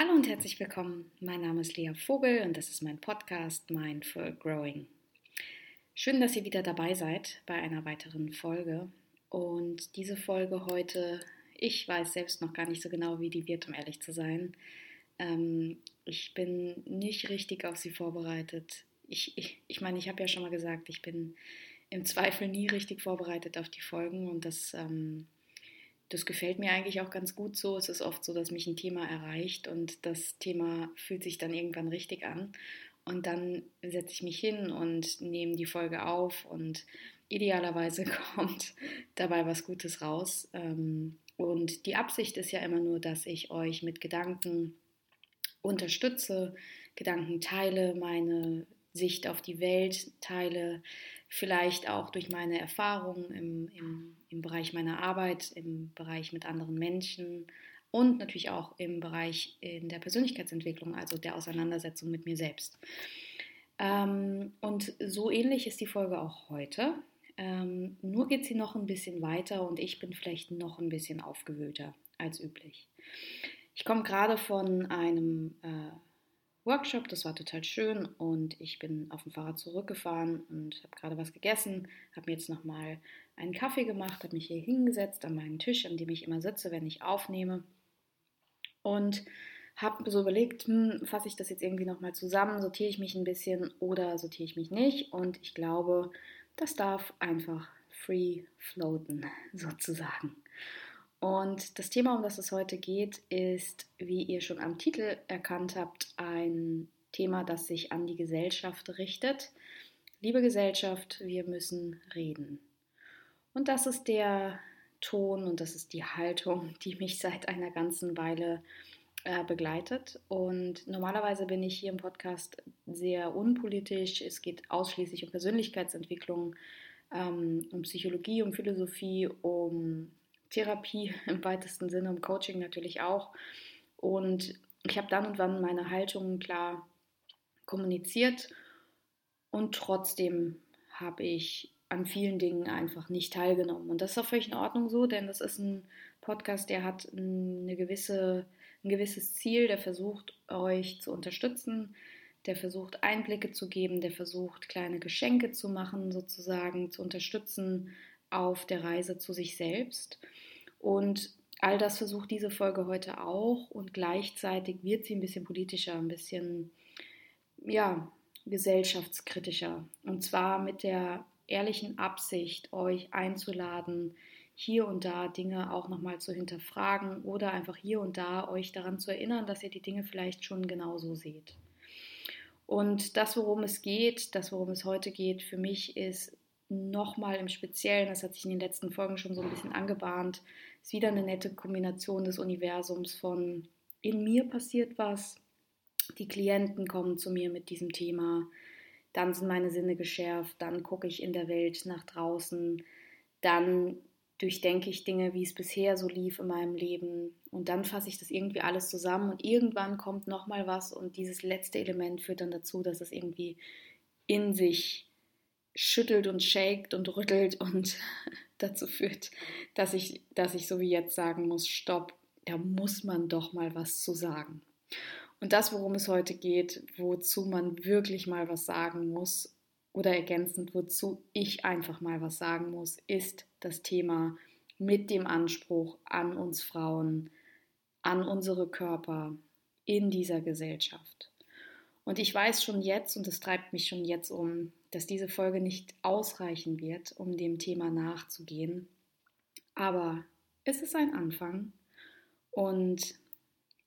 Hallo und herzlich willkommen. Mein Name ist Lea Vogel und das ist mein Podcast Mindful Growing. Schön, dass ihr wieder dabei seid bei einer weiteren Folge. Und diese Folge heute, ich weiß selbst noch gar nicht so genau, wie die wird, um ehrlich zu sein. Ähm, ich bin nicht richtig auf sie vorbereitet. Ich, ich, ich meine, ich habe ja schon mal gesagt, ich bin im Zweifel nie richtig vorbereitet auf die Folgen und das ähm, das gefällt mir eigentlich auch ganz gut so. Es ist oft so, dass mich ein Thema erreicht und das Thema fühlt sich dann irgendwann richtig an. Und dann setze ich mich hin und nehme die Folge auf und idealerweise kommt dabei was Gutes raus. Ähm, und die Absicht ist ja immer nur, dass ich euch mit Gedanken unterstütze, Gedanken teile, meine Sicht auf die Welt teile, vielleicht auch durch meine Erfahrungen im, im, im Bereich meiner Arbeit, im Bereich mit anderen Menschen und natürlich auch im Bereich in der Persönlichkeitsentwicklung, also der Auseinandersetzung mit mir selbst. Ähm, und so ähnlich ist die Folge auch heute. Ähm, nur geht sie noch ein bisschen weiter und ich bin vielleicht noch ein bisschen aufgewühlter als üblich. Ich komme gerade von einem äh, Workshop. Das war total schön und ich bin auf dem Fahrrad zurückgefahren und habe gerade was gegessen, habe mir jetzt nochmal einen Kaffee gemacht, habe mich hier hingesetzt an meinen Tisch, an dem ich immer sitze, wenn ich aufnehme und habe so überlegt, hm, fasse ich das jetzt irgendwie nochmal zusammen, sortiere ich mich ein bisschen oder sortiere ich mich nicht und ich glaube, das darf einfach free floaten sozusagen. Und das Thema, um das es heute geht, ist, wie ihr schon am Titel erkannt habt, ein Thema, das sich an die Gesellschaft richtet. Liebe Gesellschaft, wir müssen reden. Und das ist der Ton und das ist die Haltung, die mich seit einer ganzen Weile äh, begleitet. Und normalerweise bin ich hier im Podcast sehr unpolitisch. Es geht ausschließlich um Persönlichkeitsentwicklung, ähm, um Psychologie, um Philosophie, um Therapie im weitesten Sinne, im Coaching natürlich auch. Und ich habe dann und wann meine Haltung klar kommuniziert und trotzdem habe ich an vielen Dingen einfach nicht teilgenommen. Und das ist auch völlig in Ordnung so, denn das ist ein Podcast, der hat eine gewisse, ein gewisses Ziel, der versucht euch zu unterstützen, der versucht Einblicke zu geben, der versucht kleine Geschenke zu machen, sozusagen zu unterstützen auf der Reise zu sich selbst. Und all das versucht diese Folge heute auch und gleichzeitig wird sie ein bisschen politischer, ein bisschen, ja, gesellschaftskritischer. Und zwar mit der ehrlichen Absicht, euch einzuladen, hier und da Dinge auch nochmal zu hinterfragen oder einfach hier und da euch daran zu erinnern, dass ihr die Dinge vielleicht schon genauso seht. Und das, worum es geht, das, worum es heute geht, für mich ist nochmal im Speziellen, das hat sich in den letzten Folgen schon so ein bisschen angebahnt, ist wieder eine nette Kombination des Universums von in mir passiert was, die Klienten kommen zu mir mit diesem Thema, dann sind meine Sinne geschärft, dann gucke ich in der Welt nach draußen, dann durchdenke ich Dinge, wie es bisher so lief in meinem Leben und dann fasse ich das irgendwie alles zusammen und irgendwann kommt nochmal was und dieses letzte Element führt dann dazu, dass es irgendwie in sich schüttelt und shakt und rüttelt und dazu führt, dass ich, dass ich so wie jetzt sagen muss, stopp, da muss man doch mal was zu sagen. Und das, worum es heute geht, wozu man wirklich mal was sagen muss oder ergänzend, wozu ich einfach mal was sagen muss, ist das Thema mit dem Anspruch an uns Frauen, an unsere Körper in dieser Gesellschaft. Und ich weiß schon jetzt, und es treibt mich schon jetzt um, dass diese Folge nicht ausreichen wird, um dem Thema nachzugehen. Aber es ist ein Anfang und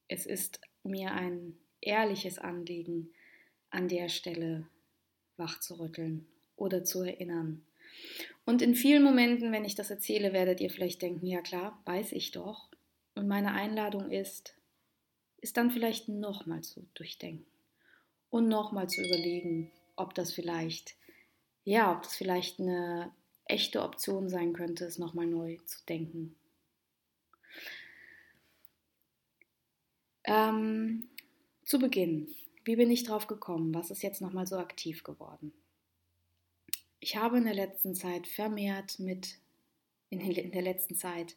es ist mir ein ehrliches Anliegen, an der Stelle wach zu rütteln oder zu erinnern. Und in vielen Momenten, wenn ich das erzähle, werdet ihr vielleicht denken, ja klar, weiß ich doch. Und meine Einladung ist, ist dann vielleicht nochmal zu durchdenken und nochmal zu überlegen, ob das vielleicht, ja, ob das vielleicht eine echte Option sein könnte, es nochmal neu zu denken. Ähm, zu Beginn, wie bin ich drauf gekommen? Was ist jetzt nochmal so aktiv geworden? Ich habe in der letzten Zeit vermehrt mit, in, in der letzten Zeit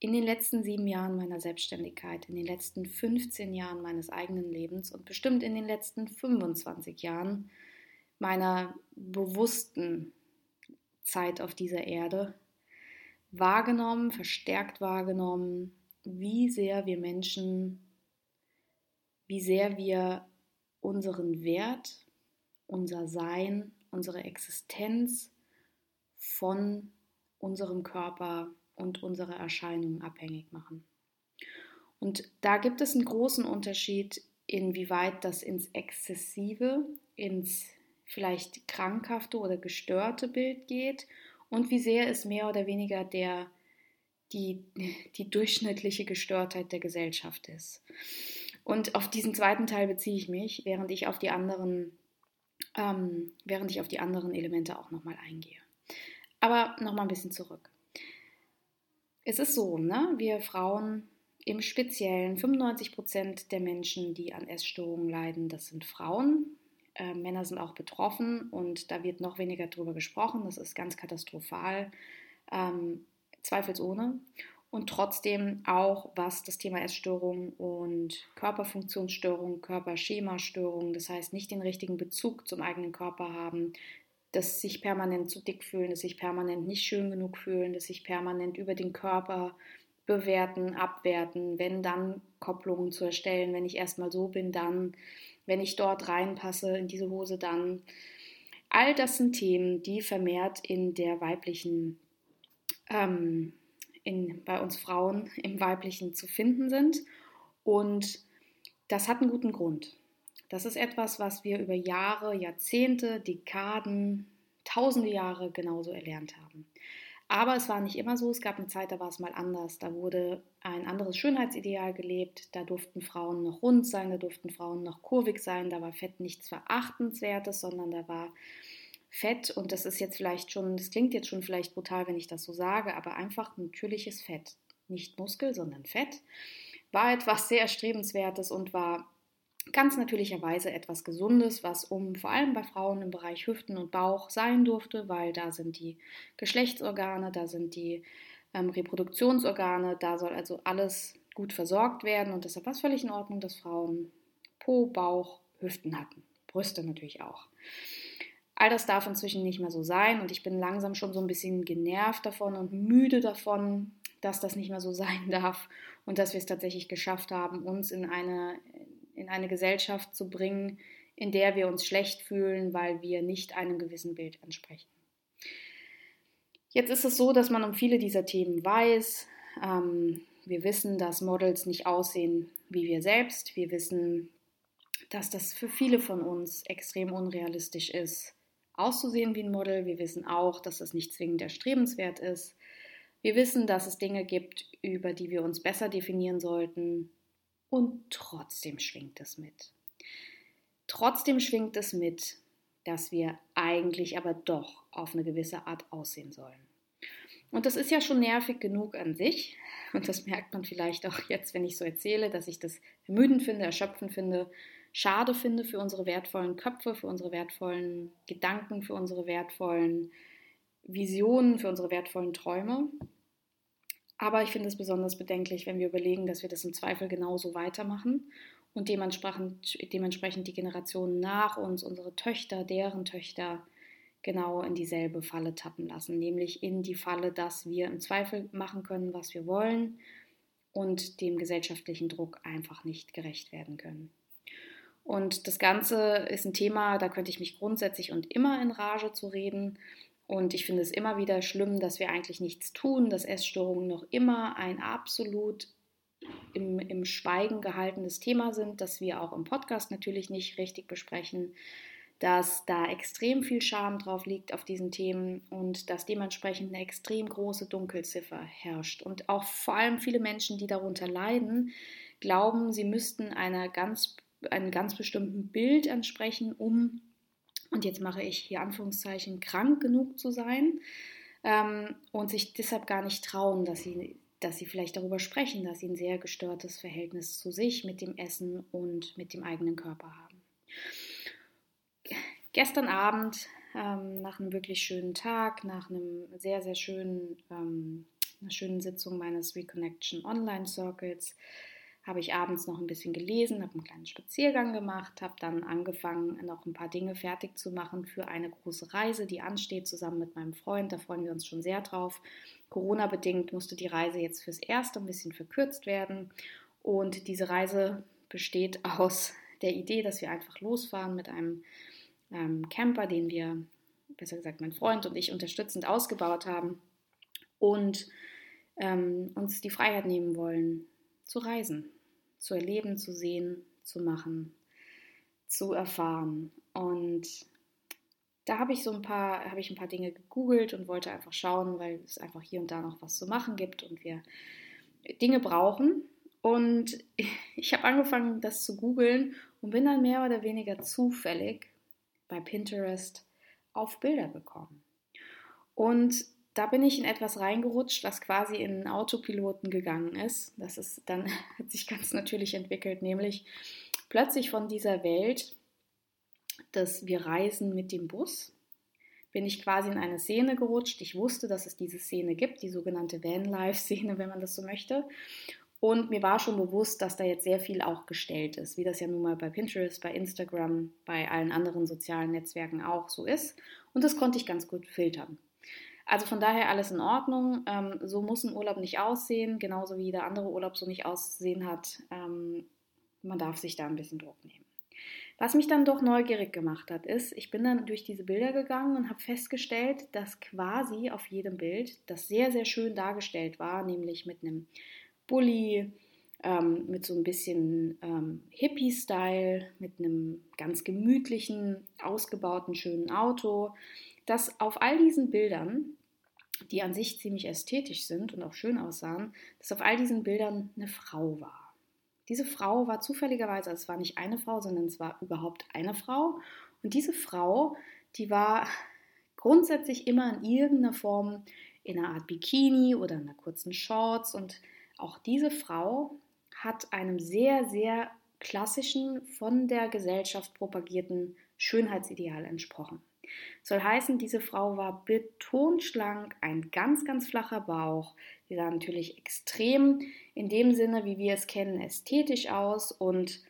in den letzten sieben Jahren meiner Selbstständigkeit, in den letzten 15 Jahren meines eigenen Lebens und bestimmt in den letzten 25 Jahren meiner bewussten Zeit auf dieser Erde wahrgenommen, verstärkt wahrgenommen, wie sehr wir Menschen, wie sehr wir unseren Wert, unser Sein, unsere Existenz von unserem Körper und unserer Erscheinungen abhängig machen. Und da gibt es einen großen Unterschied, inwieweit das ins Exzessive, ins vielleicht krankhafte oder gestörte Bild geht und wie sehr es mehr oder weniger der, die, die durchschnittliche Gestörtheit der Gesellschaft ist. Und auf diesen zweiten Teil beziehe ich mich, während ich auf die anderen, ähm, während ich auf die anderen Elemente auch nochmal eingehe. Aber nochmal ein bisschen zurück. Es ist so, ne? wir Frauen im Speziellen, 95 Prozent der Menschen, die an Essstörungen leiden, das sind Frauen. Äh, Männer sind auch betroffen und da wird noch weniger drüber gesprochen. Das ist ganz katastrophal, ähm, zweifelsohne. Und trotzdem auch, was das Thema Essstörung und Körperfunktionsstörung, Körperschemastörung, das heißt nicht den richtigen Bezug zum eigenen Körper haben, das sich permanent zu dick fühlen, das sich permanent nicht schön genug fühlen, das sich permanent über den Körper bewerten, abwerten, wenn dann Kopplungen zu erstellen, wenn ich erstmal so bin, dann wenn ich dort reinpasse, in diese Hose dann. All das sind Themen, die vermehrt in der weiblichen, ähm, in, bei uns Frauen im weiblichen zu finden sind. Und das hat einen guten Grund. Das ist etwas, was wir über Jahre, Jahrzehnte, Dekaden, tausende Jahre genauso erlernt haben. Aber es war nicht immer so. Es gab eine Zeit, da war es mal anders. Da wurde ein anderes Schönheitsideal gelebt. Da durften Frauen noch rund sein, da durften Frauen noch kurvig sein. Da war Fett nichts Verachtenswertes, sondern da war Fett, und das ist jetzt vielleicht schon, das klingt jetzt schon vielleicht brutal, wenn ich das so sage, aber einfach natürliches Fett. Nicht Muskel, sondern Fett. War etwas sehr Erstrebenswertes und war ganz natürlicherweise etwas Gesundes, was um vor allem bei Frauen im Bereich Hüften und Bauch sein durfte, weil da sind die Geschlechtsorgane, da sind die ähm, Reproduktionsorgane, da soll also alles gut versorgt werden und deshalb war es völlig in Ordnung, dass Frauen Po, Bauch, Hüften hatten. Brüste natürlich auch. All das darf inzwischen nicht mehr so sein und ich bin langsam schon so ein bisschen genervt davon und müde davon, dass das nicht mehr so sein darf und dass wir es tatsächlich geschafft haben, uns in eine in eine Gesellschaft zu bringen, in der wir uns schlecht fühlen, weil wir nicht einem gewissen Bild entsprechen. Jetzt ist es so, dass man um viele dieser Themen weiß. Ähm, wir wissen, dass Models nicht aussehen wie wir selbst. Wir wissen, dass das für viele von uns extrem unrealistisch ist, auszusehen wie ein Model. Wir wissen auch, dass das nicht zwingend erstrebenswert ist. Wir wissen, dass es Dinge gibt, über die wir uns besser definieren sollten, und trotzdem schwingt es mit. Trotzdem schwingt es mit, dass wir eigentlich aber doch auf eine gewisse Art aussehen sollen. Und das ist ja schon nervig genug an sich. Und das merkt man vielleicht auch jetzt, wenn ich so erzähle, dass ich das ermüdend finde, erschöpfend finde, schade finde für unsere wertvollen Köpfe, für unsere wertvollen Gedanken, für unsere wertvollen Visionen, für unsere wertvollen Träume. Aber ich finde es besonders bedenklich, wenn wir überlegen, dass wir das im Zweifel genauso weitermachen und dementsprechend, dementsprechend die Generationen nach uns, unsere Töchter, deren Töchter, genau in dieselbe Falle tappen lassen, nämlich in die Falle, dass wir im Zweifel machen können, was wir wollen und dem gesellschaftlichen Druck einfach nicht gerecht werden können. Und das Ganze ist ein Thema, da könnte ich mich grundsätzlich und immer in Rage zu reden. Und ich finde es immer wieder schlimm, dass wir eigentlich nichts tun, dass Essstörungen noch immer ein absolut im, im Schweigen gehaltenes Thema sind, dass wir auch im Podcast natürlich nicht richtig besprechen, dass da extrem viel Scham drauf liegt auf diesen Themen und dass dementsprechend eine extrem große Dunkelziffer herrscht. Und auch vor allem viele Menschen, die darunter leiden, glauben, sie müssten einer ganz, einem ganz bestimmten Bild entsprechen, um und jetzt mache ich hier Anführungszeichen krank genug zu sein ähm, und sich deshalb gar nicht trauen, dass sie, dass sie vielleicht darüber sprechen, dass sie ein sehr gestörtes Verhältnis zu sich mit dem Essen und mit dem eigenen Körper haben. Gestern Abend, ähm, nach einem wirklich schönen Tag, nach einem sehr, sehr schönen ähm, einer schönen Sitzung meines Reconnection Online Circles habe ich abends noch ein bisschen gelesen, habe einen kleinen Spaziergang gemacht, habe dann angefangen, noch ein paar Dinge fertig zu machen für eine große Reise, die ansteht, zusammen mit meinem Freund. Da freuen wir uns schon sehr drauf. Corona-bedingt musste die Reise jetzt fürs Erste ein bisschen verkürzt werden. Und diese Reise besteht aus der Idee, dass wir einfach losfahren mit einem ähm, Camper, den wir, besser gesagt, mein Freund und ich unterstützend ausgebaut haben und ähm, uns die Freiheit nehmen wollen, zu reisen, zu erleben, zu sehen, zu machen, zu erfahren. Und da habe ich so ein paar, habe ich ein paar Dinge gegoogelt und wollte einfach schauen, weil es einfach hier und da noch was zu machen gibt und wir Dinge brauchen. Und ich habe angefangen, das zu googeln und bin dann mehr oder weniger zufällig bei Pinterest auf Bilder gekommen. Und da bin ich in etwas reingerutscht, was quasi in einen Autopiloten gegangen ist. Das ist dann hat sich ganz natürlich entwickelt, nämlich plötzlich von dieser Welt, dass wir reisen mit dem Bus, bin ich quasi in eine Szene gerutscht. Ich wusste, dass es diese Szene gibt, die sogenannte Van-Life-Szene, wenn man das so möchte. Und mir war schon bewusst, dass da jetzt sehr viel auch gestellt ist, wie das ja nun mal bei Pinterest, bei Instagram, bei allen anderen sozialen Netzwerken auch so ist. Und das konnte ich ganz gut filtern. Also von daher alles in Ordnung. Ähm, so muss ein Urlaub nicht aussehen, genauso wie der andere Urlaub so nicht aussehen hat. Ähm, man darf sich da ein bisschen Druck nehmen. Was mich dann doch neugierig gemacht hat, ist, ich bin dann durch diese Bilder gegangen und habe festgestellt, dass quasi auf jedem Bild, das sehr, sehr schön dargestellt war, nämlich mit einem Bulli, ähm, mit so ein bisschen ähm, Hippie-Style, mit einem ganz gemütlichen, ausgebauten, schönen Auto, dass auf all diesen Bildern, die an sich ziemlich ästhetisch sind und auch schön aussahen, dass auf all diesen Bildern eine Frau war. Diese Frau war zufälligerweise, also es war nicht eine Frau, sondern es war überhaupt eine Frau. Und diese Frau, die war grundsätzlich immer in irgendeiner Form in einer Art Bikini oder in einer kurzen Shorts und auch diese Frau hat einem sehr, sehr klassischen, von der Gesellschaft propagierten Schönheitsideal entsprochen. Soll heißen, diese Frau war betonschlank, ein ganz, ganz flacher Bauch. Sie sah natürlich extrem in dem Sinne, wie wir es kennen, ästhetisch aus. Und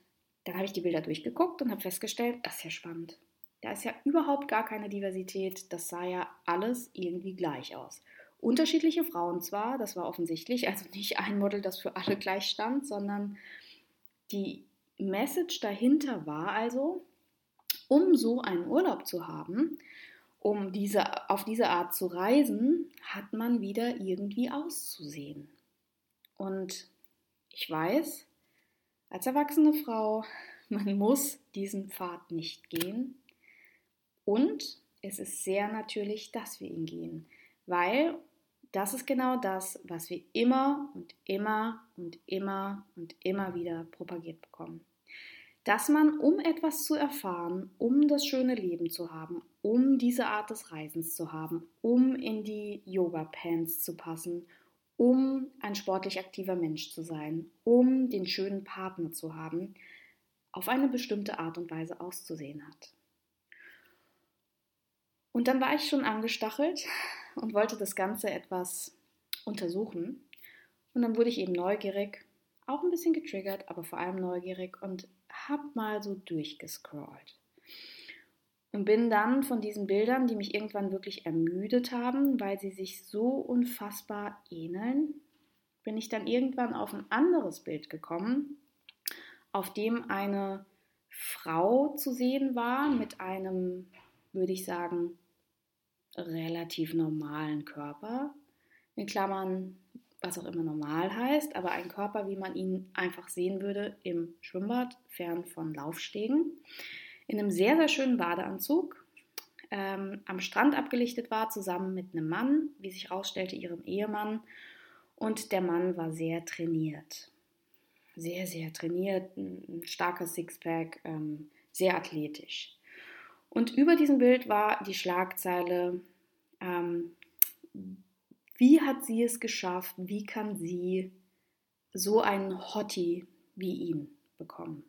dann habe ich die Bilder durchgeguckt und habe festgestellt, das ist ja spannend. Da ist ja überhaupt gar keine Diversität. Das sah ja alles irgendwie gleich aus. Unterschiedliche Frauen zwar, das war offensichtlich, also nicht ein Model, das für alle gleich stand, sondern die Message dahinter war also, um so einen Urlaub zu haben, um diese, auf diese Art zu reisen, hat man wieder irgendwie auszusehen. Und ich weiß, als erwachsene Frau, man muss diesen Pfad nicht gehen. Und es ist sehr natürlich, dass wir ihn gehen, weil das ist genau das, was wir immer und immer und immer und immer wieder propagiert bekommen. Dass man, um etwas zu erfahren, um das schöne Leben zu haben, um diese Art des Reisens zu haben, um in die Yoga-Pants zu passen, um ein sportlich aktiver Mensch zu sein, um den schönen Partner zu haben, auf eine bestimmte Art und Weise auszusehen hat. Und dann war ich schon angestachelt und wollte das Ganze etwas untersuchen. Und dann wurde ich eben neugierig, auch ein bisschen getriggert, aber vor allem neugierig und habe mal so durchgescrollt. Und bin dann von diesen Bildern, die mich irgendwann wirklich ermüdet haben, weil sie sich so unfassbar ähneln, bin ich dann irgendwann auf ein anderes Bild gekommen, auf dem eine Frau zu sehen war mit einem, würde ich sagen, relativ normalen Körper. In Klammern, was auch immer normal heißt, aber ein Körper, wie man ihn einfach sehen würde im Schwimmbad, fern von Laufstegen. In einem sehr, sehr schönen Badeanzug, ähm, am Strand abgelichtet war, zusammen mit einem Mann, wie sich herausstellte, ihrem Ehemann. Und der Mann war sehr trainiert. Sehr, sehr trainiert, ein starkes Sixpack, ähm, sehr athletisch. Und über diesem Bild war die Schlagzeile, ähm, wie hat sie es geschafft, wie kann sie so einen Hottie wie ihn bekommen.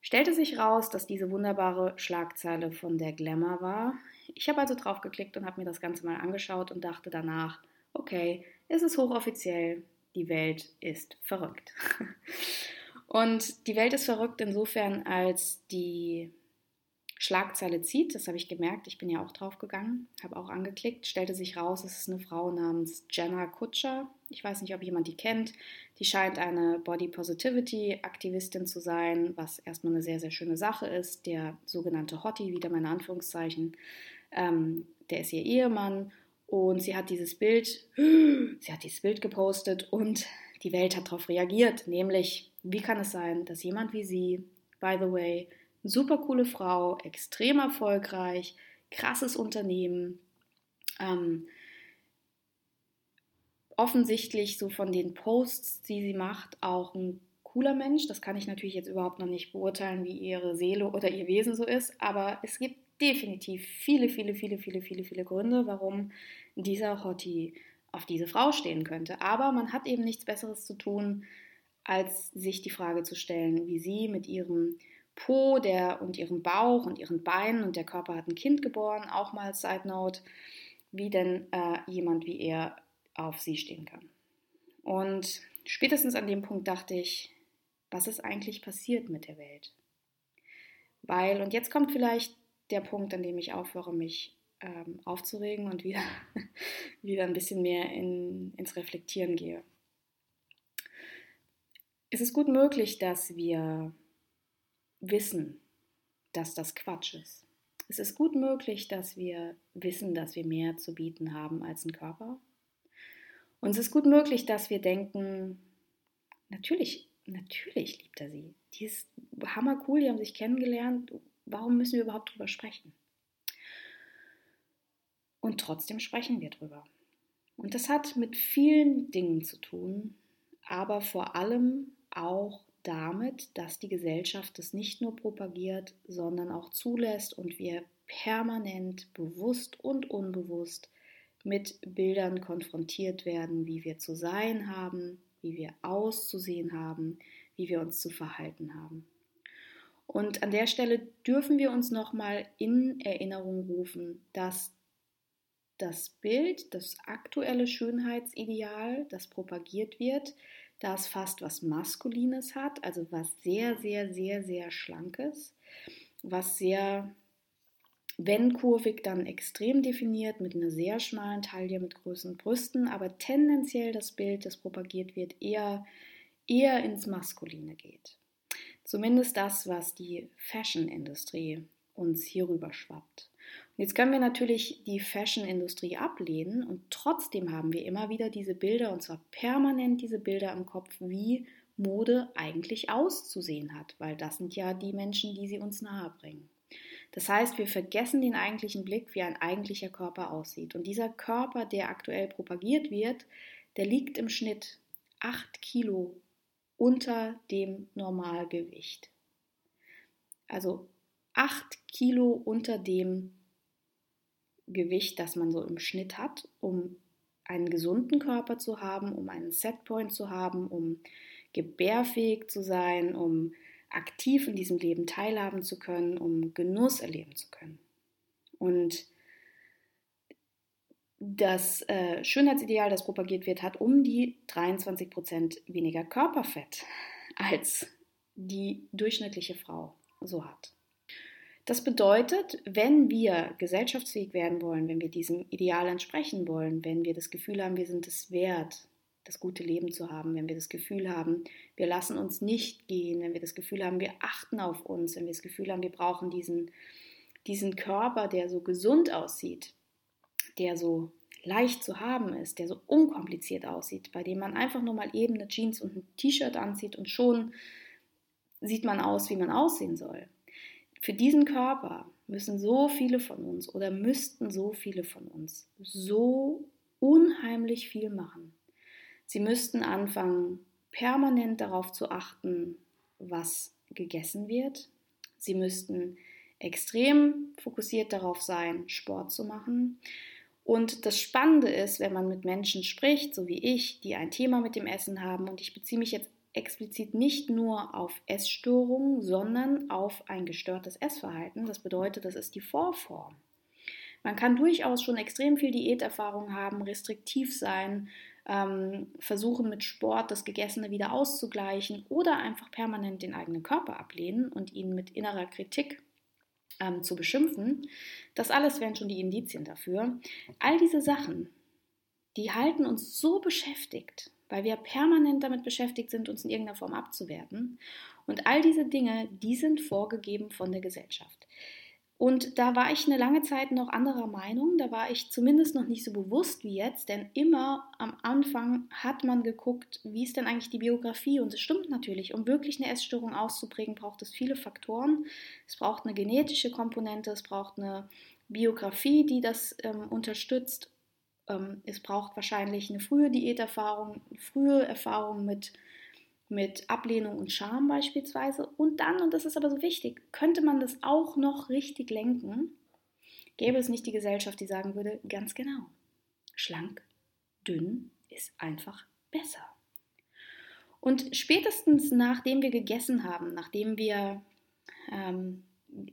Stellte sich raus, dass diese wunderbare Schlagzeile von der Glamour war. Ich habe also drauf geklickt und habe mir das Ganze mal angeschaut und dachte danach, okay, es ist hochoffiziell, die Welt ist verrückt. Und die Welt ist verrückt insofern, als die Schlagzeile zieht, das habe ich gemerkt, ich bin ja auch drauf gegangen, habe auch angeklickt, stellte sich raus, es ist eine Frau namens Jenna Kutscher. Ich weiß nicht, ob jemand die kennt. Die scheint eine Body Positivity Aktivistin zu sein, was erstmal eine sehr, sehr schöne Sache ist. Der sogenannte Hottie, wieder meine Anführungszeichen, ähm, der ist ihr Ehemann und sie hat dieses Bild, sie hat dieses Bild gepostet und die Welt hat darauf reagiert, nämlich, wie kann es sein, dass jemand wie sie, by the way, super coole Frau, extrem erfolgreich, krasses Unternehmen, ähm, offensichtlich so von den Posts, die sie macht, auch ein cooler Mensch. Das kann ich natürlich jetzt überhaupt noch nicht beurteilen, wie ihre Seele oder ihr Wesen so ist, aber es gibt definitiv viele, viele, viele, viele, viele, viele Gründe, warum dieser Hottie auf diese Frau stehen könnte. Aber man hat eben nichts Besseres zu tun, als sich die Frage zu stellen, wie sie mit ihrem Po der, und ihrem Bauch und ihren Beinen und der Körper hat ein Kind geboren, auch mal Side Note, wie denn äh, jemand wie er auf sie stehen kann. Und spätestens an dem Punkt dachte ich, was ist eigentlich passiert mit der Welt? Weil, und jetzt kommt vielleicht der Punkt, an dem ich aufhöre, mich ähm, aufzuregen und wieder, wieder ein bisschen mehr in, ins Reflektieren gehe. Es ist gut möglich, dass wir wissen, dass das Quatsch ist. Es ist gut möglich, dass wir wissen, dass wir mehr zu bieten haben als ein Körper. Und es ist gut möglich, dass wir denken, natürlich, natürlich liebt er sie. Die ist hammer cool, die haben sich kennengelernt warum müssen wir überhaupt drüber sprechen? Und trotzdem sprechen wir drüber. Und das hat mit vielen Dingen zu tun, aber vor allem auch damit, dass die Gesellschaft das nicht nur propagiert, sondern auch zulässt und wir permanent, bewusst und unbewusst mit Bildern konfrontiert werden, wie wir zu sein haben, wie wir auszusehen haben, wie wir uns zu verhalten haben. Und an der Stelle dürfen wir uns nochmal in Erinnerung rufen, dass das Bild, das aktuelle Schönheitsideal, das propagiert wird, das fast was Maskulines hat, also was sehr, sehr, sehr, sehr schlankes, was sehr, wenn kurvig, dann extrem definiert, mit einer sehr schmalen Taille, mit großen Brüsten, aber tendenziell das Bild, das propagiert wird, eher, eher ins Maskuline geht. Zumindest das, was die Fashion-Industrie uns hierüber schwappt. Jetzt können wir natürlich die Fashion-Industrie ablehnen und trotzdem haben wir immer wieder diese Bilder und zwar permanent diese Bilder im Kopf, wie Mode eigentlich auszusehen hat, weil das sind ja die Menschen, die sie uns nahebringen. Das heißt, wir vergessen den eigentlichen Blick, wie ein eigentlicher Körper aussieht. Und dieser Körper, der aktuell propagiert wird, der liegt im Schnitt 8 Kilo unter dem Normalgewicht. Also 8 Kilo unter dem Gewicht, das man so im Schnitt hat, um einen gesunden Körper zu haben, um einen Setpoint zu haben, um gebärfähig zu sein, um aktiv in diesem Leben teilhaben zu können, um Genuss erleben zu können. Und das äh, Schönheitsideal, das propagiert wird, hat um die 23 Prozent weniger Körperfett als die durchschnittliche Frau so hat. Das bedeutet, wenn wir gesellschaftsfähig werden wollen, wenn wir diesem Ideal entsprechen wollen, wenn wir das Gefühl haben, wir sind es wert, das gute Leben zu haben, wenn wir das Gefühl haben, wir lassen uns nicht gehen, wenn wir das Gefühl haben, wir achten auf uns, wenn wir das Gefühl haben, wir brauchen diesen, diesen Körper, der so gesund aussieht, der so leicht zu haben ist, der so unkompliziert aussieht, bei dem man einfach nur mal eben eine Jeans und ein T-Shirt anzieht und schon sieht man aus, wie man aussehen soll. Für diesen Körper müssen so viele von uns oder müssten so viele von uns so unheimlich viel machen. Sie müssten anfangen, permanent darauf zu achten, was gegessen wird. Sie müssten extrem fokussiert darauf sein, Sport zu machen. Und das Spannende ist, wenn man mit Menschen spricht, so wie ich, die ein Thema mit dem Essen haben, und ich beziehe mich jetzt explizit nicht nur auf Essstörungen, sondern auf ein gestörtes Essverhalten. Das bedeutet, das ist die Vorform. Man kann durchaus schon extrem viel Diäterfahrung haben, restriktiv sein, ähm, versuchen mit Sport das Gegessene wieder auszugleichen oder einfach permanent den eigenen Körper ablehnen und ihn mit innerer Kritik ähm, zu beschimpfen. Das alles wären schon die Indizien dafür. All diese Sachen, die halten uns so beschäftigt, weil wir permanent damit beschäftigt sind, uns in irgendeiner Form abzuwerten. Und all diese Dinge, die sind vorgegeben von der Gesellschaft. Und da war ich eine lange Zeit noch anderer Meinung, da war ich zumindest noch nicht so bewusst wie jetzt, denn immer am Anfang hat man geguckt, wie ist denn eigentlich die Biografie und es stimmt natürlich, um wirklich eine Essstörung auszuprägen, braucht es viele Faktoren. Es braucht eine genetische Komponente, es braucht eine Biografie, die das ähm, unterstützt. Ähm, es braucht wahrscheinlich eine frühe Diäterfahrung, frühe Erfahrung mit mit Ablehnung und Scham beispielsweise. Und dann, und das ist aber so wichtig, könnte man das auch noch richtig lenken, gäbe es nicht die Gesellschaft, die sagen würde, ganz genau, schlank, dünn ist einfach besser. Und spätestens nachdem wir gegessen haben, nachdem wir ähm,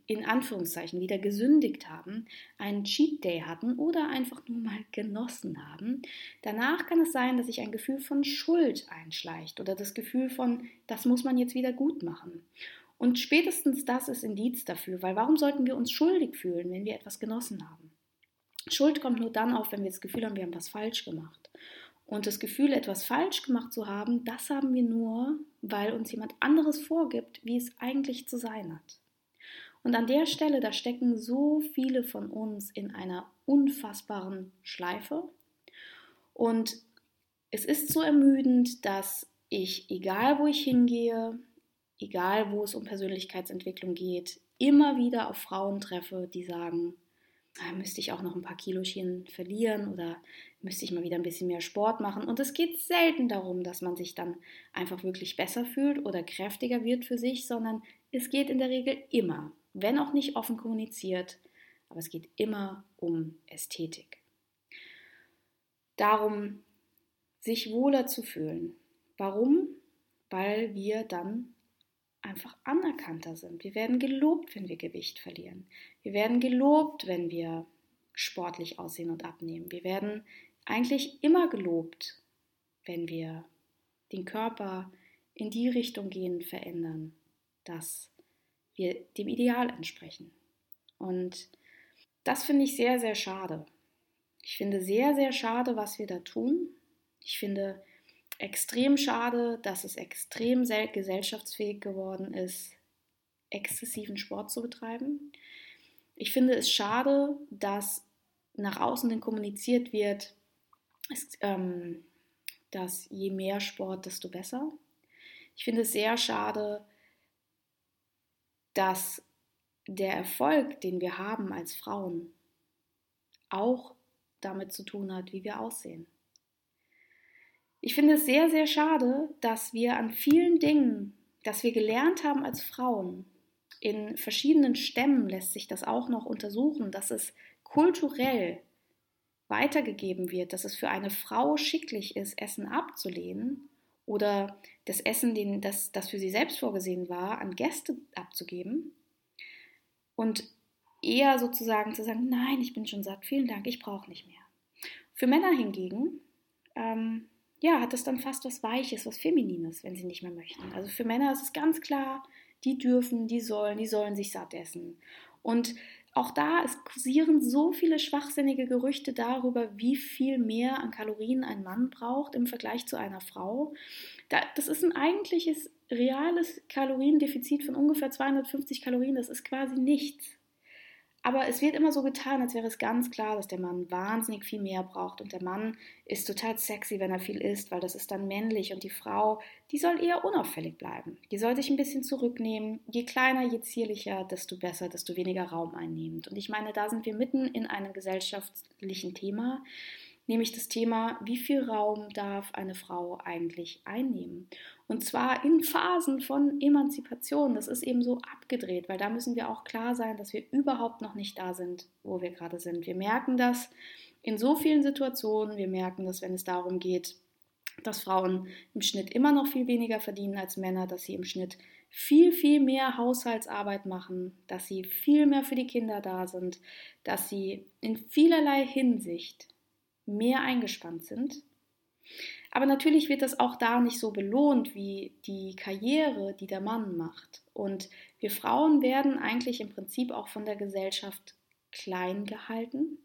in Anführungszeichen wieder gesündigt haben, einen Cheat Day hatten oder einfach nur mal genossen haben. Danach kann es sein, dass sich ein Gefühl von Schuld einschleicht oder das Gefühl von, das muss man jetzt wieder gut machen. Und spätestens das ist Indiz dafür, weil warum sollten wir uns schuldig fühlen, wenn wir etwas genossen haben? Schuld kommt nur dann auf, wenn wir das Gefühl haben, wir haben was falsch gemacht. Und das Gefühl, etwas falsch gemacht zu haben, das haben wir nur, weil uns jemand anderes vorgibt, wie es eigentlich zu sein hat. Und an der Stelle, da stecken so viele von uns in einer unfassbaren Schleife. Und es ist so ermüdend, dass ich, egal wo ich hingehe, egal wo es um Persönlichkeitsentwicklung geht, immer wieder auf Frauen treffe, die sagen, ah, müsste ich auch noch ein paar Kilochen verlieren oder müsste ich mal wieder ein bisschen mehr Sport machen. Und es geht selten darum, dass man sich dann einfach wirklich besser fühlt oder kräftiger wird für sich, sondern es geht in der Regel immer wenn auch nicht offen kommuniziert, aber es geht immer um Ästhetik. Darum, sich wohler zu fühlen. Warum? Weil wir dann einfach anerkannter sind. Wir werden gelobt, wenn wir Gewicht verlieren. Wir werden gelobt, wenn wir sportlich aussehen und abnehmen. Wir werden eigentlich immer gelobt, wenn wir den Körper in die Richtung gehen, verändern, dass wir dem Ideal entsprechen. Und das finde ich sehr, sehr schade. Ich finde sehr, sehr schade, was wir da tun. Ich finde extrem schade, dass es extrem gesellschaftsfähig geworden ist, exzessiven Sport zu betreiben. Ich finde es schade, dass nach außen hin kommuniziert wird, ähm, dass je mehr Sport, desto besser. Ich finde es sehr schade, dass der Erfolg, den wir haben als Frauen, auch damit zu tun hat, wie wir aussehen. Ich finde es sehr, sehr schade, dass wir an vielen Dingen, dass wir gelernt haben als Frauen, in verschiedenen Stämmen lässt sich das auch noch untersuchen, dass es kulturell weitergegeben wird, dass es für eine Frau schicklich ist, Essen abzulehnen oder das Essen, den, das, das für sie selbst vorgesehen war, an Gäste abzugeben und eher sozusagen zu sagen, nein, ich bin schon satt, vielen Dank, ich brauche nicht mehr. Für Männer hingegen, ähm, ja, hat das dann fast was Weiches, was Feminines, wenn sie nicht mehr möchten. Also für Männer ist es ganz klar, die dürfen, die sollen, die sollen sich satt essen. Und auch da, es kursieren so viele schwachsinnige Gerüchte darüber, wie viel mehr an Kalorien ein Mann braucht im Vergleich zu einer Frau. das ist ein eigentliches reales Kaloriendefizit von ungefähr 250 Kalorien. Das ist quasi nichts. Aber es wird immer so getan, als wäre es ganz klar, dass der Mann wahnsinnig viel mehr braucht. Und der Mann ist total sexy, wenn er viel isst, weil das ist dann männlich. Und die Frau, die soll eher unauffällig bleiben. Die soll sich ein bisschen zurücknehmen. Je kleiner, je zierlicher, desto besser, desto weniger Raum einnehmend. Und ich meine, da sind wir mitten in einem gesellschaftlichen Thema, nämlich das Thema, wie viel Raum darf eine Frau eigentlich einnehmen? Und zwar in Phasen von Emanzipation. Das ist eben so abgedreht, weil da müssen wir auch klar sein, dass wir überhaupt noch nicht da sind, wo wir gerade sind. Wir merken das in so vielen Situationen. Wir merken das, wenn es darum geht, dass Frauen im Schnitt immer noch viel weniger verdienen als Männer, dass sie im Schnitt viel, viel mehr Haushaltsarbeit machen, dass sie viel mehr für die Kinder da sind, dass sie in vielerlei Hinsicht mehr eingespannt sind. Aber natürlich wird das auch da nicht so belohnt wie die Karriere, die der Mann macht. Und wir Frauen werden eigentlich im Prinzip auch von der Gesellschaft klein gehalten,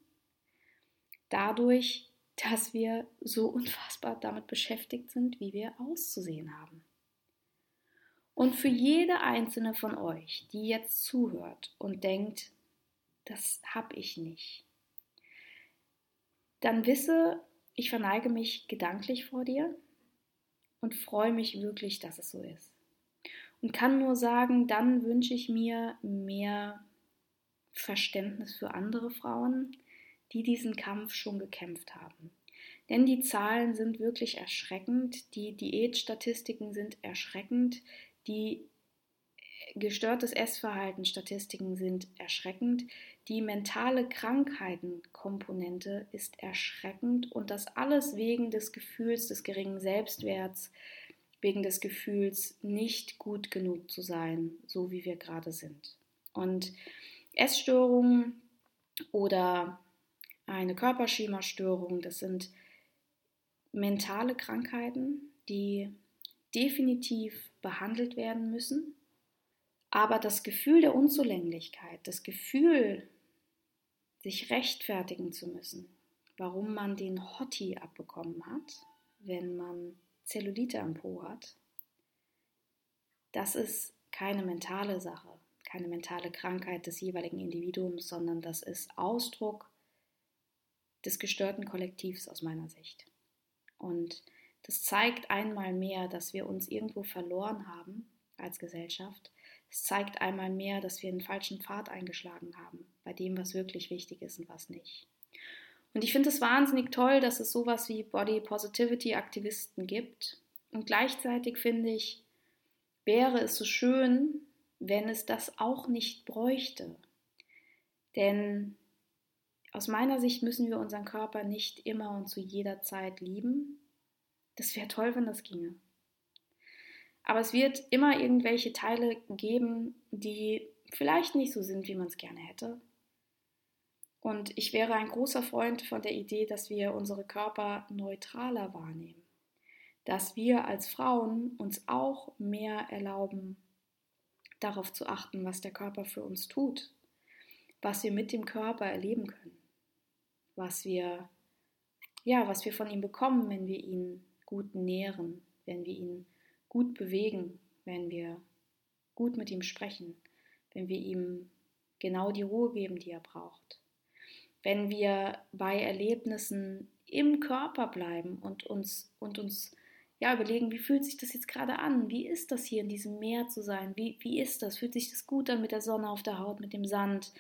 dadurch, dass wir so unfassbar damit beschäftigt sind, wie wir auszusehen haben. Und für jede einzelne von euch, die jetzt zuhört und denkt, das habe ich nicht, dann wisse, ich verneige mich gedanklich vor dir und freue mich wirklich, dass es so ist. Und kann nur sagen, dann wünsche ich mir mehr Verständnis für andere Frauen, die diesen Kampf schon gekämpft haben. Denn die Zahlen sind wirklich erschreckend, die Diätstatistiken sind erschreckend, die gestörtes Essverhalten Statistiken sind erschreckend, die mentale Krankheitenkomponente ist erschreckend und das alles wegen des Gefühls des geringen Selbstwerts, wegen des Gefühls nicht gut genug zu sein, so wie wir gerade sind. Und Essstörungen oder eine Körperschemastörung, das sind mentale Krankheiten, die definitiv behandelt werden müssen. Aber das Gefühl der Unzulänglichkeit, das Gefühl, sich rechtfertigen zu müssen, warum man den Hottie abbekommen hat, wenn man Zellulite am Po hat, das ist keine mentale Sache, keine mentale Krankheit des jeweiligen Individuums, sondern das ist Ausdruck des gestörten Kollektivs aus meiner Sicht. Und das zeigt einmal mehr, dass wir uns irgendwo verloren haben als Gesellschaft. Es zeigt einmal mehr, dass wir einen falschen Pfad eingeschlagen haben, bei dem, was wirklich wichtig ist und was nicht. Und ich finde es wahnsinnig toll, dass es sowas wie Body Positivity Aktivisten gibt. Und gleichzeitig finde ich, wäre es so schön, wenn es das auch nicht bräuchte. Denn aus meiner Sicht müssen wir unseren Körper nicht immer und zu jeder Zeit lieben. Das wäre toll, wenn das ginge. Aber es wird immer irgendwelche Teile geben, die vielleicht nicht so sind, wie man es gerne hätte. Und ich wäre ein großer Freund von der Idee, dass wir unsere Körper neutraler wahrnehmen. Dass wir als Frauen uns auch mehr erlauben, darauf zu achten, was der Körper für uns tut, was wir mit dem Körper erleben können, was wir ja, was wir von ihm bekommen, wenn wir ihn gut nähren, wenn wir ihn gut bewegen, wenn wir gut mit ihm sprechen, wenn wir ihm genau die Ruhe geben, die er braucht. Wenn wir bei Erlebnissen im Körper bleiben und uns, und uns ja, überlegen, wie fühlt sich das jetzt gerade an? Wie ist das hier in diesem Meer zu sein? Wie, wie ist das? Fühlt sich das gut an mit der Sonne auf der Haut, mit dem Sand,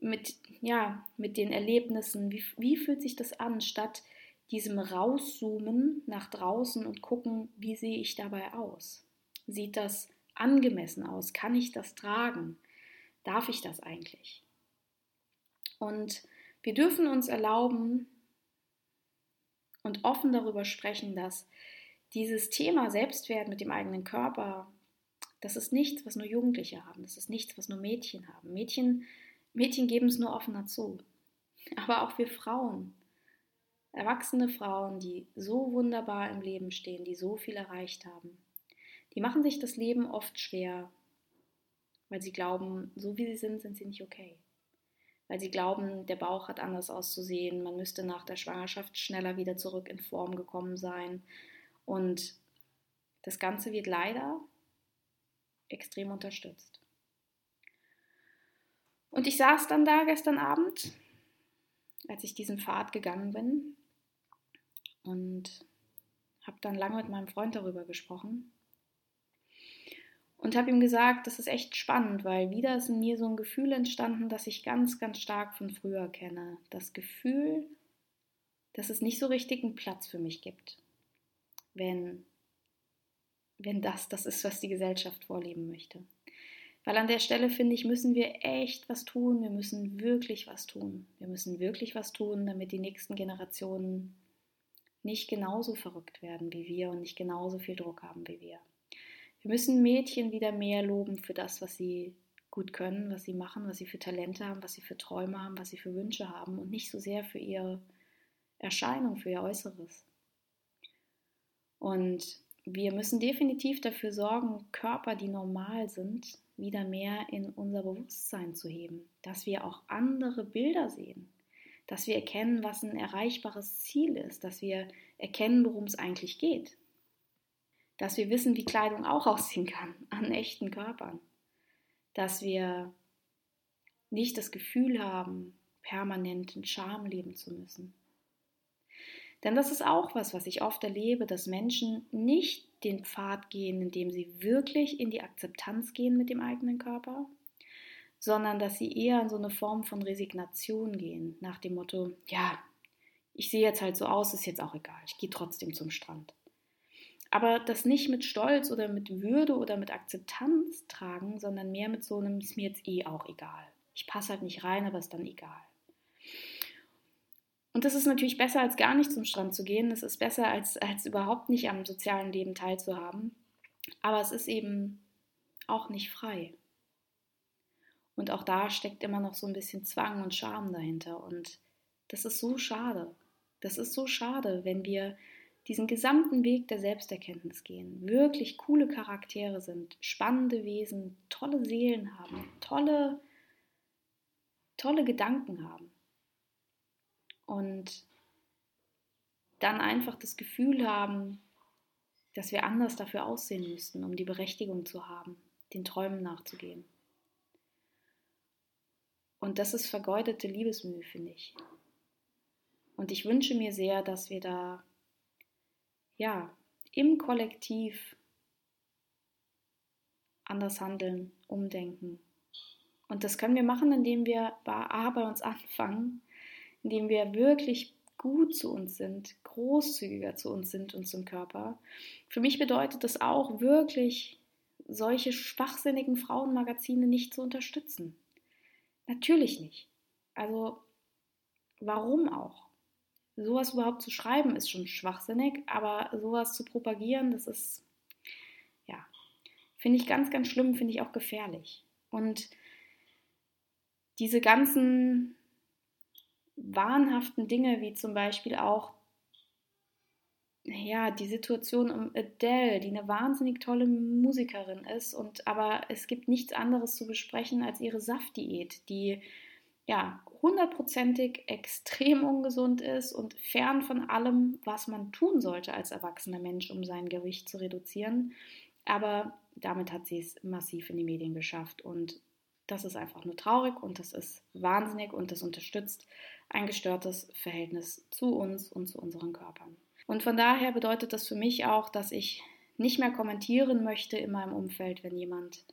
mit, ja, mit den Erlebnissen? Wie, wie fühlt sich das an, statt diesem Rauszoomen nach draußen und gucken, wie sehe ich dabei aus? Sieht das angemessen aus? Kann ich das tragen? Darf ich das eigentlich? Und wir dürfen uns erlauben und offen darüber sprechen, dass dieses Thema Selbstwert mit dem eigenen Körper, das ist nichts, was nur Jugendliche haben, das ist nichts, was nur Mädchen haben. Mädchen, Mädchen geben es nur offener zu. Aber auch wir Frauen Erwachsene Frauen, die so wunderbar im Leben stehen, die so viel erreicht haben, die machen sich das Leben oft schwer, weil sie glauben, so wie sie sind, sind sie nicht okay. Weil sie glauben, der Bauch hat anders auszusehen, man müsste nach der Schwangerschaft schneller wieder zurück in Form gekommen sein. Und das Ganze wird leider extrem unterstützt. Und ich saß dann da gestern Abend, als ich diesen Pfad gegangen bin und habe dann lange mit meinem Freund darüber gesprochen und habe ihm gesagt, das ist echt spannend, weil wieder ist in mir so ein Gefühl entstanden, das ich ganz, ganz stark von früher kenne. Das Gefühl, dass es nicht so richtig einen Platz für mich gibt, wenn, wenn das das ist, was die Gesellschaft vorleben möchte. Weil an der Stelle, finde ich, müssen wir echt was tun. Wir müssen wirklich was tun. Wir müssen wirklich was tun, damit die nächsten Generationen nicht genauso verrückt werden wie wir und nicht genauso viel Druck haben wie wir. Wir müssen Mädchen wieder mehr loben für das, was sie gut können, was sie machen, was sie für Talente haben, was sie für Träume haben, was sie für Wünsche haben und nicht so sehr für ihre Erscheinung, für ihr Äußeres. Und wir müssen definitiv dafür sorgen, Körper, die normal sind, wieder mehr in unser Bewusstsein zu heben, dass wir auch andere Bilder sehen, dass wir erkennen, was ein erreichbares Ziel ist, dass wir erkennen, worum es eigentlich geht, dass wir wissen, wie Kleidung auch aussehen kann an echten Körpern, dass wir nicht das Gefühl haben, permanent in Scham leben zu müssen. Denn das ist auch was, was ich oft erlebe, dass Menschen nicht den Pfad gehen, indem sie wirklich in die Akzeptanz gehen mit dem eigenen Körper, sondern dass sie eher in so eine Form von Resignation gehen, nach dem Motto, ja, ich sehe jetzt halt so aus, ist jetzt auch egal, ich gehe trotzdem zum Strand. Aber das nicht mit Stolz oder mit Würde oder mit Akzeptanz tragen, sondern mehr mit so einem, ist mir jetzt eh auch egal. Ich passe halt nicht rein, aber ist dann egal. Und das ist natürlich besser, als gar nicht zum Strand zu gehen. Das ist besser, als, als überhaupt nicht am sozialen Leben teilzuhaben. Aber es ist eben auch nicht frei. Und auch da steckt immer noch so ein bisschen Zwang und Scham dahinter. Und das ist so schade. Das ist so schade, wenn wir diesen gesamten Weg der Selbsterkenntnis gehen, wirklich coole Charaktere sind, spannende Wesen, tolle Seelen haben, tolle, tolle Gedanken haben und dann einfach das Gefühl haben, dass wir anders dafür aussehen müssten, um die Berechtigung zu haben, den Träumen nachzugehen. Und das ist vergeudete Liebesmühe, finde ich. Und ich wünsche mir sehr, dass wir da, ja, im Kollektiv anders handeln, umdenken. Und das können wir machen, indem wir bei A bei uns anfangen indem wir wirklich gut zu uns sind, großzügiger zu uns sind und zum Körper. Für mich bedeutet das auch wirklich, solche schwachsinnigen Frauenmagazine nicht zu unterstützen. Natürlich nicht. Also warum auch? Sowas überhaupt zu schreiben ist schon schwachsinnig, aber sowas zu propagieren, das ist, ja, finde ich ganz, ganz schlimm, finde ich auch gefährlich. Und diese ganzen wahnhaften Dinge, wie zum Beispiel auch ja, die Situation um Adele, die eine wahnsinnig tolle Musikerin ist, und aber es gibt nichts anderes zu besprechen als ihre Saftdiät, die ja hundertprozentig extrem ungesund ist und fern von allem, was man tun sollte als erwachsener Mensch, um sein Gewicht zu reduzieren. Aber damit hat sie es massiv in die Medien geschafft und das ist einfach nur traurig und das ist wahnsinnig und das unterstützt ein gestörtes Verhältnis zu uns und zu unseren Körpern. Und von daher bedeutet das für mich auch, dass ich nicht mehr kommentieren möchte in meinem Umfeld, wenn jemand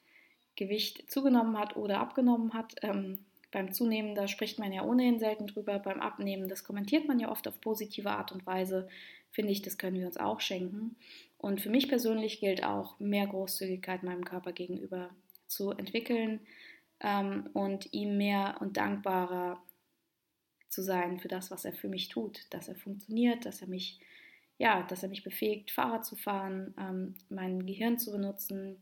Gewicht zugenommen hat oder abgenommen hat. Ähm, beim Zunehmen, da spricht man ja ohnehin selten drüber. Beim Abnehmen, das kommentiert man ja oft auf positive Art und Weise. Finde ich, das können wir uns auch schenken. Und für mich persönlich gilt auch, mehr Großzügigkeit meinem Körper gegenüber zu entwickeln, ähm, und ihm mehr und dankbarer zu sein für das, was er für mich tut, dass er funktioniert, dass er mich, ja, dass er mich befähigt, Fahrrad zu fahren, ähm, mein Gehirn zu benutzen,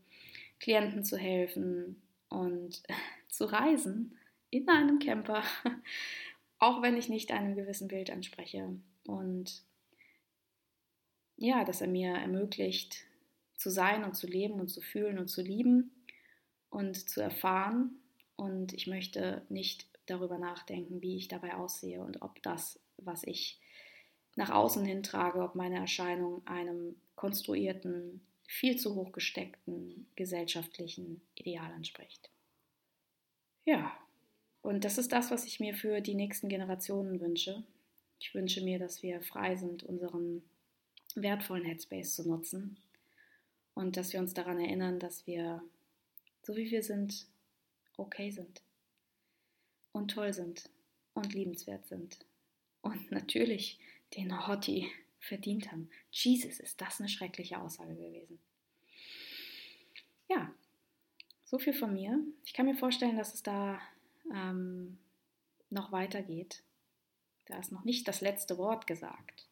Klienten zu helfen und zu reisen in einem Camper, auch wenn ich nicht einem gewissen Bild anspreche. Und ja, dass er mir ermöglicht, zu sein und zu leben und zu fühlen und zu lieben und zu erfahren und ich möchte nicht darüber nachdenken, wie ich dabei aussehe und ob das, was ich nach außen hin trage, ob meine Erscheinung einem konstruierten, viel zu hoch gesteckten gesellschaftlichen Ideal entspricht. Ja, und das ist das, was ich mir für die nächsten Generationen wünsche. Ich wünsche mir, dass wir frei sind, unseren wertvollen Headspace zu nutzen und dass wir uns daran erinnern, dass wir, so wie wir sind, okay sind und toll sind und liebenswert sind und natürlich den Hottie verdient haben. Jesus, ist das eine schreckliche Aussage gewesen. Ja, so viel von mir. Ich kann mir vorstellen, dass es da ähm, noch weitergeht. Da ist noch nicht das letzte Wort gesagt.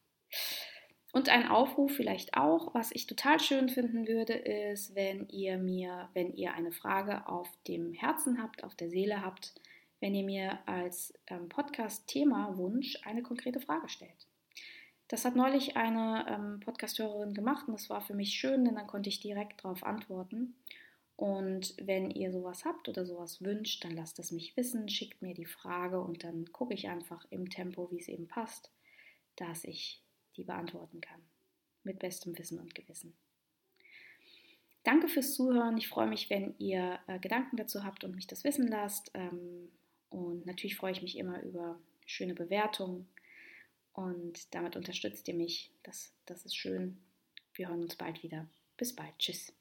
Und ein Aufruf vielleicht auch, was ich total schön finden würde, ist, wenn ihr mir, wenn ihr eine Frage auf dem Herzen habt, auf der Seele habt, wenn ihr mir als ähm, Podcast-Thema-Wunsch eine konkrete Frage stellt. Das hat neulich eine ähm, Podcast-Hörerin gemacht und das war für mich schön, denn dann konnte ich direkt darauf antworten. Und wenn ihr sowas habt oder sowas wünscht, dann lasst es mich wissen, schickt mir die Frage und dann gucke ich einfach im Tempo, wie es eben passt, dass ich die beantworten kann. Mit bestem Wissen und Gewissen. Danke fürs Zuhören. Ich freue mich, wenn ihr äh, Gedanken dazu habt und mich das wissen lasst. Ähm, und natürlich freue ich mich immer über schöne Bewertungen. Und damit unterstützt ihr mich. Das, das ist schön. Wir hören uns bald wieder. Bis bald. Tschüss.